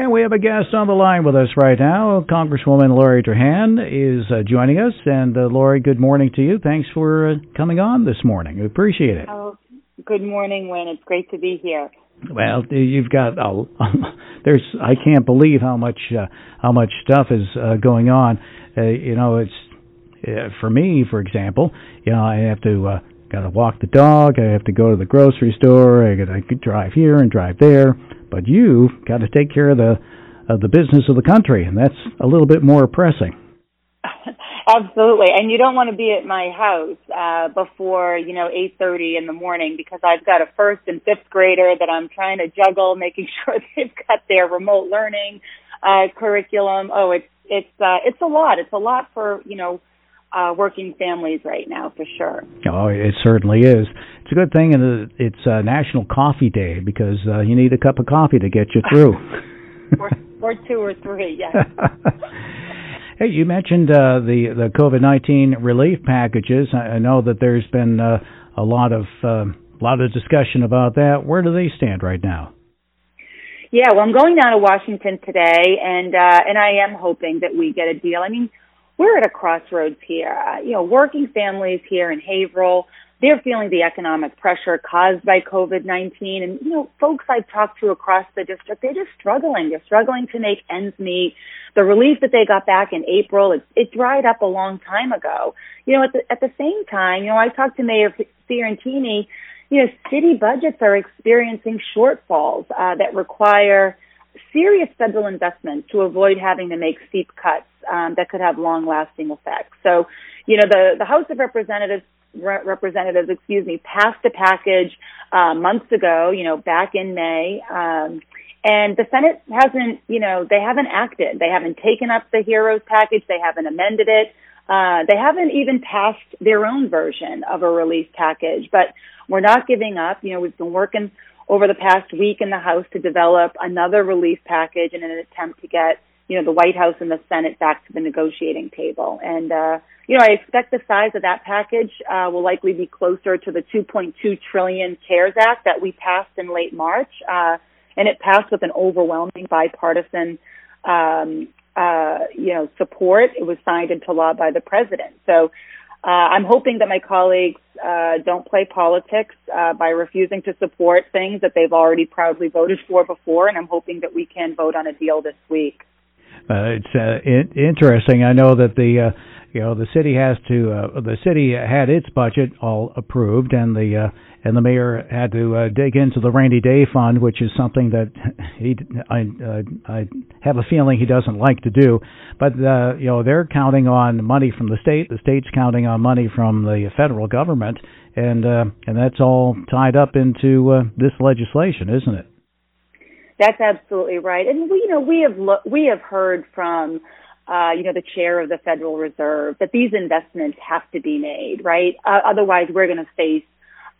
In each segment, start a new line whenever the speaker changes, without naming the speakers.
And we have a guest on the line with us right now. Congresswoman Lori Trahan is uh, joining us. And uh, Lori, good morning to you. Thanks for uh, coming on this morning. We appreciate it.
Oh, good morning, Win. It's great to be here.
Well, you've got oh, there's I can't believe how much uh, how much stuff is uh, going on. Uh, you know, it's uh, for me, for example. You know, I have to uh, got to walk the dog. I have to go to the grocery store. I got to drive here and drive there. But you got to take care of the of the business of the country, and that's a little bit more pressing.
Absolutely, and you don't want to be at my house uh, before you know eight thirty in the morning because I've got a first and fifth grader that I'm trying to juggle, making sure they've got their remote learning uh, curriculum. Oh, it's it's uh, it's a lot. It's a lot for you know uh, working families right now for sure.
Oh, it certainly is. It's a good thing, and it's uh, National Coffee Day because uh, you need a cup of coffee to get you through.
or, or two or three, yes.
hey, you mentioned uh, the the COVID nineteen relief packages. I, I know that there's been uh, a lot of uh, a lot of discussion about that. Where do they stand right now?
Yeah, well, I'm going down to Washington today, and uh, and I am hoping that we get a deal. I mean, we're at a crossroads here. Uh, you know, working families here in Haverhill, they're feeling the economic pressure caused by COVID-19. And, you know, folks I've talked to across the district, they're just struggling. They're struggling to make ends meet. The relief that they got back in April, it, it dried up a long time ago. You know, at the, at the same time, you know, I talked to Mayor Fiorentini, you know, city budgets are experiencing shortfalls, uh, that require serious federal investment to avoid having to make steep cuts um, that could have long-lasting effects. So, you know, the the House of Representatives re- representatives, excuse me, passed a package uh, months ago. You know, back in May. Um, and the Senate hasn't, you know, they haven't acted. They haven't taken up the HEROES package. They haven't amended it. Uh, they haven't even passed their own version of a relief package. But we're not giving up. You know, we've been working over the past week in the House to develop another relief package in an attempt to get, you know, the White House and the Senate back to the negotiating table. And, uh, you know, I expect the size of that package uh, will likely be closer to the 2.2 trillion CARES Act that we passed in late March. Uh, and it passed with an overwhelming bipartisan, um, uh, you know, support. It was signed into law by the president. So, uh, I'm hoping that my colleagues uh, don't play politics uh, by refusing to support things that they've already proudly voted for before, and I'm hoping that we can vote on a deal this week.
Uh, it's uh, in- interesting. I know that the uh, you know the city has to uh, the city had its budget all approved, and the uh, and the mayor had to uh, dig into the rainy day fund, which is something that he I uh, I have a feeling he doesn't like to do. But uh, you know they're counting on money from the state, the state's counting on money from the federal government, and uh, and that's all tied up into uh, this legislation, isn't it?
That's absolutely right, and we you know we have lo- we have heard from. Uh, you know, the chair of the Federal Reserve, that these investments have to be made, right? Uh, otherwise, we're going to face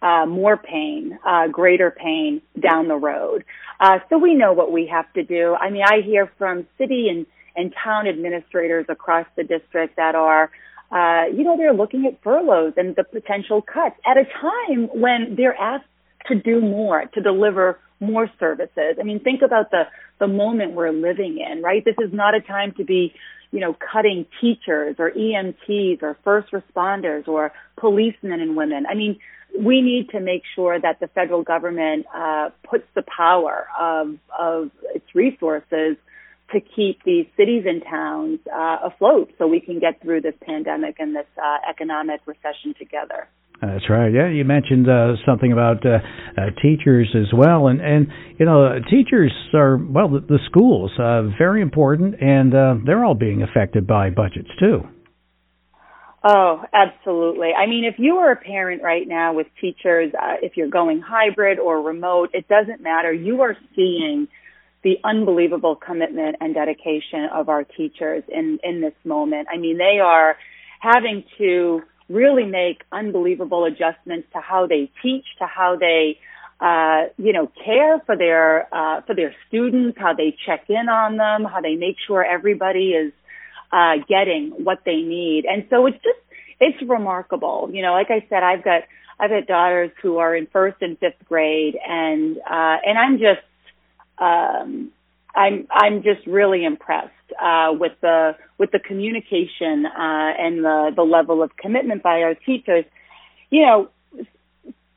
uh, more pain, uh, greater pain down the road. Uh, so we know what we have to do. I mean, I hear from city and, and town administrators across the district that are, uh, you know, they're looking at furloughs and the potential cuts at a time when they're asked to do more, to deliver more services. I mean, think about the, the moment we're living in, right? This is not a time to be, you know, cutting teachers or EMTs or first responders or policemen and women. I mean, we need to make sure that the federal government uh, puts the power of, of its resources to keep these cities and towns uh, afloat so we can get through this pandemic and this uh, economic recession together.
That's right. Yeah, you mentioned uh, something about uh, uh, teachers as well, and and you know, teachers are well, the, the schools uh, very important, and uh, they're all being affected by budgets too.
Oh, absolutely. I mean, if you are a parent right now with teachers, uh, if you're going hybrid or remote, it doesn't matter. You are seeing the unbelievable commitment and dedication of our teachers in, in this moment. I mean, they are having to really make unbelievable adjustments to how they teach, to how they, uh, you know, care for their, uh, for their students, how they check in on them, how they make sure everybody is, uh, getting what they need. And so it's just, it's remarkable. You know, like I said, I've got, I've got daughters who are in first and fifth grade and, uh, and I'm just, um, I'm I'm just really impressed uh, with the with the communication uh, and the the level of commitment by our teachers. You know,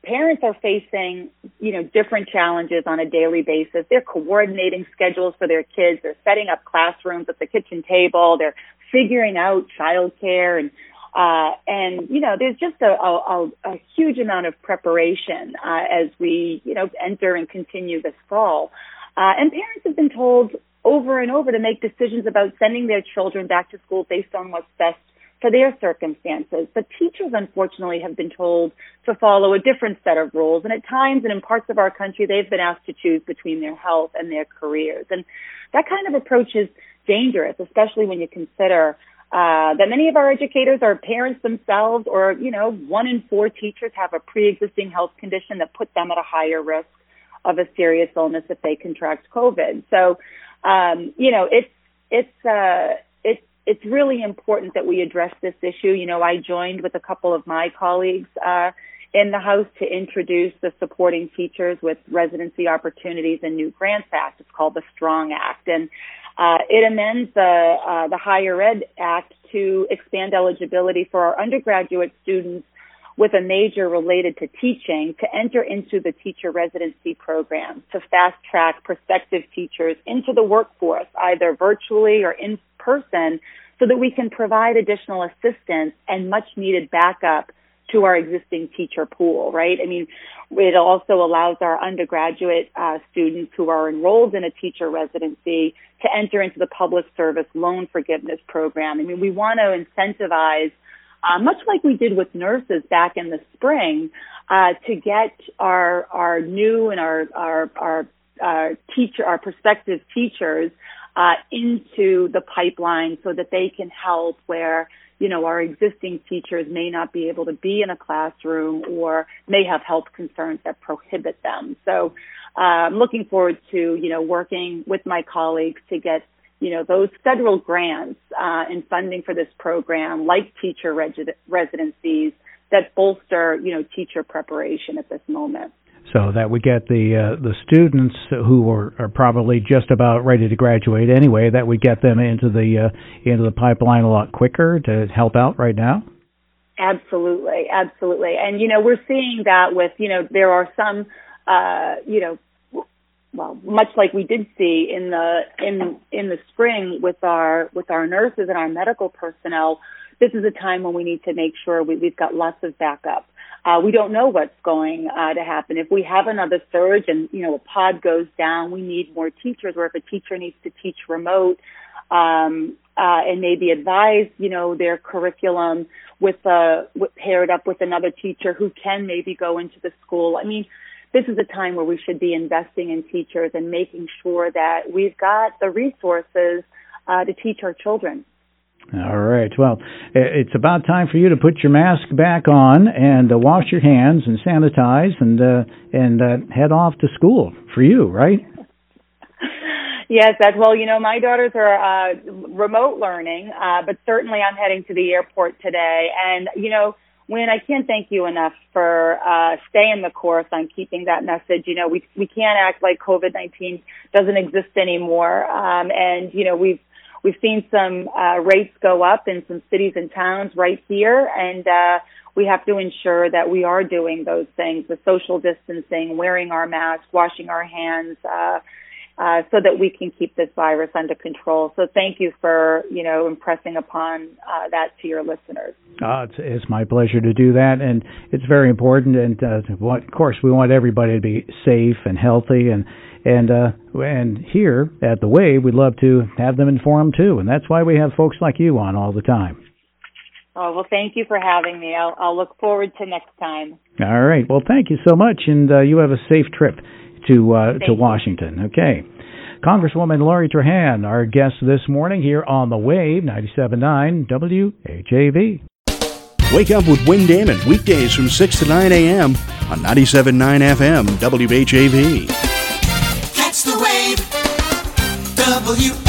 parents are facing you know different challenges on a daily basis. They're coordinating schedules for their kids. They're setting up classrooms at the kitchen table. They're figuring out childcare and uh, and you know, there's just a, a, a huge amount of preparation uh, as we you know enter and continue this fall. Uh, and parents have been told over and over to make decisions about sending their children back to school based on what's best for their circumstances. But teachers, unfortunately, have been told to follow a different set of rules. And at times and in parts of our country, they've been asked to choose between their health and their careers. And that kind of approach is dangerous, especially when you consider uh, that many of our educators are parents themselves, or you know, one in four teachers have a pre-existing health condition that put them at a higher risk of a serious illness if they contract COVID. So, um, you know, it's it's uh, it's it's really important that we address this issue. You know, I joined with a couple of my colleagues uh, in the House to introduce the Supporting Teachers with Residency Opportunities and New Grants Act. It's called the Strong Act, and uh, it amends the uh, the Higher Ed Act to expand eligibility for our undergraduate students with a major related to teaching to enter into the teacher residency program to fast track prospective teachers into the workforce, either virtually or in person, so that we can provide additional assistance and much needed backup to our existing teacher pool, right? I mean, it also allows our undergraduate uh, students who are enrolled in a teacher residency to enter into the public service loan forgiveness program. I mean, we want to incentivize, uh, much like we did with nurses back in the spring, uh, to get our our new and our our our, our teacher our prospective teachers uh, into the pipeline so that they can help where you know, our existing teachers may not be able to be in a classroom or may have health concerns that prohibit them. So uh, I'm looking forward to, you know, working with my colleagues to get, you know, those federal grants uh, and funding for this program, like teacher residencies, that bolster, you know, teacher preparation at this moment.
So that we get the uh, the students who are, are probably just about ready to graduate anyway that we get them into the uh, into the pipeline a lot quicker to help out right now?
Absolutely absolutely. And you know we're seeing that with you know there are some uh you know well much like we did see in the in in the spring with our with our nurses and our medical personnel this is a time when we need to make sure we, we've got lots of backup uh, we don't know what's going uh, to happen. If we have another surge and, you know, a pod goes down, we need more teachers, or if a teacher needs to teach remote, um, uh, and maybe advise, you know, their curriculum with, uh, with, paired up with another teacher who can maybe go into the school. I mean, this is a time where we should be investing in teachers and making sure that we've got the resources, uh, to teach our children.
All right. Well, it's about time for you to put your mask back on and uh, wash your hands and sanitize and uh, and uh, head off to school for you, right?
Yes, that's well. You know, my daughters are uh, remote learning, uh, but certainly I'm heading to the airport today, and you know. Win, I can't thank you enough for uh, staying the course on keeping that message. You know, we we can't act like COVID nineteen doesn't exist anymore, um, and you know we've We've seen some uh, rates go up in some cities and towns right here, and uh, we have to ensure that we are doing those things: the social distancing, wearing our masks, washing our hands, uh, uh, so that we can keep this virus under control. So thank you for you know impressing upon uh, that to your listeners.
Uh, it's, it's my pleasure to do that, and it's very important. And uh, of course, we want everybody to be safe and healthy, and and uh, and here at the Wave, we'd love to have them informed too, and that's why we have folks like you on all the time.
Oh well, thank you for having me. I'll, I'll look forward to next time.
All right. Well, thank you so much, and uh, you have a safe trip to uh, to Washington. Okay. Congresswoman Lori Trahan, our guest this morning here on the Wave 97.9 WHAV.
Wake up with Win Damon weekdays from 6 to 9 a.m. on 97.9 FM WHAV.
Catch the Wave, W